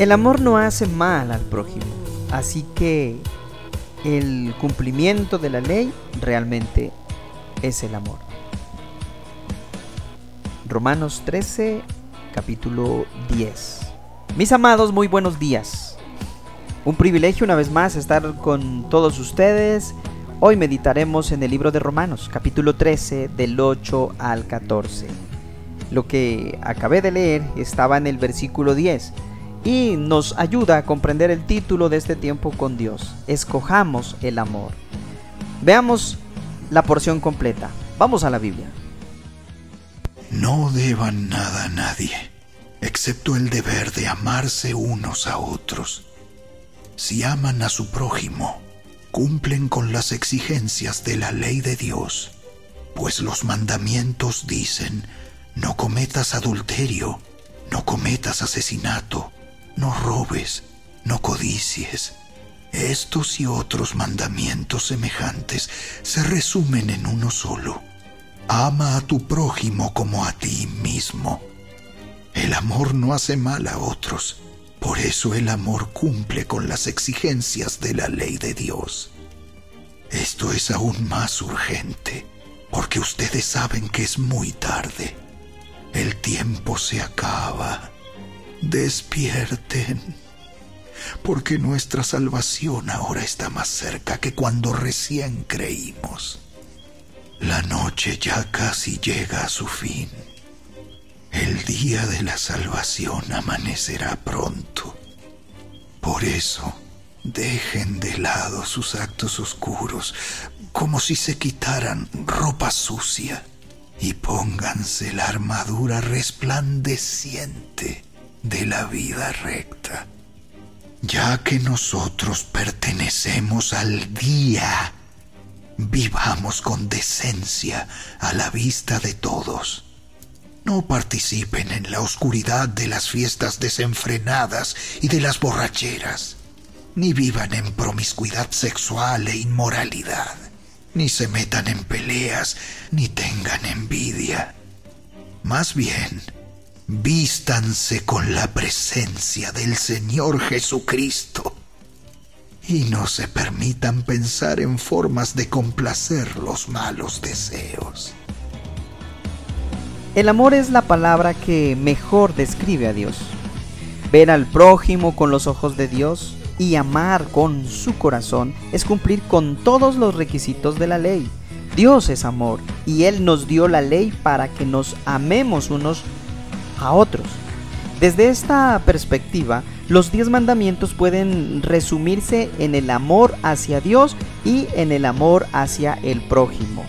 El amor no hace mal al prójimo, así que el cumplimiento de la ley realmente es el amor. Romanos 13, capítulo 10. Mis amados, muy buenos días. Un privilegio una vez más estar con todos ustedes. Hoy meditaremos en el libro de Romanos, capítulo 13, del 8 al 14. Lo que acabé de leer estaba en el versículo 10 y nos ayuda a comprender el título de este tiempo con Dios. Escojamos el amor. Veamos la porción completa. Vamos a la Biblia. No deban nada a nadie, excepto el deber de amarse unos a otros. Si aman a su prójimo, cumplen con las exigencias de la ley de Dios, pues los mandamientos dicen, no cometas adulterio, no cometas asesinato, no robes, no codicies. Estos y otros mandamientos semejantes se resumen en uno solo. Ama a tu prójimo como a ti mismo. El amor no hace mal a otros. Por eso el amor cumple con las exigencias de la ley de Dios. Esto es aún más urgente, porque ustedes saben que es muy tarde. El tiempo se acaba despierten, porque nuestra salvación ahora está más cerca que cuando recién creímos. La noche ya casi llega a su fin. El día de la salvación amanecerá pronto. Por eso, dejen de lado sus actos oscuros, como si se quitaran ropa sucia, y pónganse la armadura resplandeciente de la vida recta, ya que nosotros pertenecemos al día, vivamos con decencia a la vista de todos. No participen en la oscuridad de las fiestas desenfrenadas y de las borracheras, ni vivan en promiscuidad sexual e inmoralidad, ni se metan en peleas, ni tengan envidia. Más bien, vístanse con la presencia del Señor Jesucristo y no se permitan pensar en formas de complacer los malos deseos. El amor es la palabra que mejor describe a Dios. Ver al prójimo con los ojos de Dios y amar con su corazón es cumplir con todos los requisitos de la ley. Dios es amor y Él nos dio la ley para que nos amemos unos a otros. Desde esta perspectiva, los diez mandamientos pueden resumirse en el amor hacia Dios y en el amor hacia el prójimo.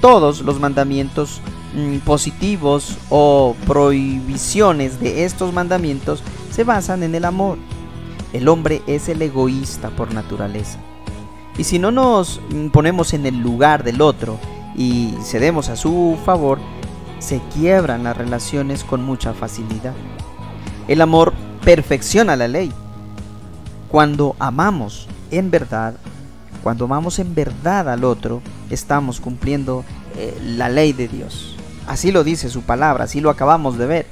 Todos los mandamientos mm, positivos o prohibiciones de estos mandamientos se basan en el amor. El hombre es el egoísta por naturaleza. Y si no nos mm, ponemos en el lugar del otro y cedemos a su favor, se quiebran las relaciones con mucha facilidad. El amor perfecciona la ley. Cuando amamos en verdad, cuando amamos en verdad al otro, estamos cumpliendo eh, la ley de Dios. Así lo dice su palabra, así lo acabamos de ver.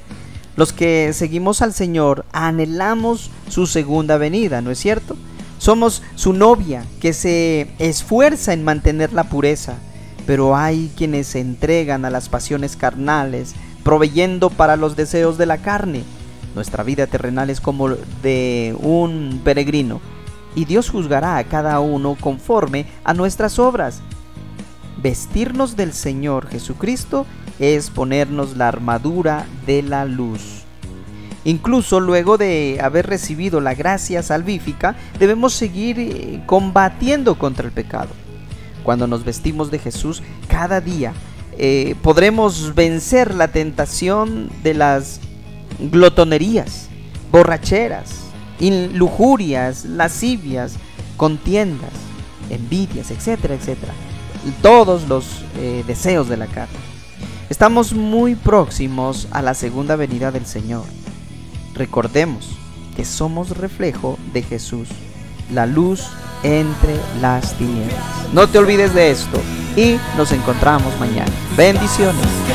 Los que seguimos al Señor anhelamos su segunda venida, ¿no es cierto? Somos su novia que se esfuerza en mantener la pureza, pero hay quienes se entregan a las pasiones carnales, proveyendo para los deseos de la carne. Nuestra vida terrenal es como de un peregrino, y Dios juzgará a cada uno conforme a nuestras obras. Vestirnos del Señor Jesucristo es ponernos la armadura de la luz. Incluso luego de haber recibido la gracia salvífica, debemos seguir eh, combatiendo contra el pecado cuando nos vestimos de Jesús, cada día eh, podremos vencer la tentación de las glotonerías, borracheras, lujurias, lascivias, contiendas, envidias, etcétera, etcétera. Todos los eh, deseos de la carne. Estamos muy próximos a la segunda venida del Señor. Recordemos que somos reflejo de Jesús, la luz entre las tinieblas. No te olvides de esto y nos encontramos mañana. Bendiciones.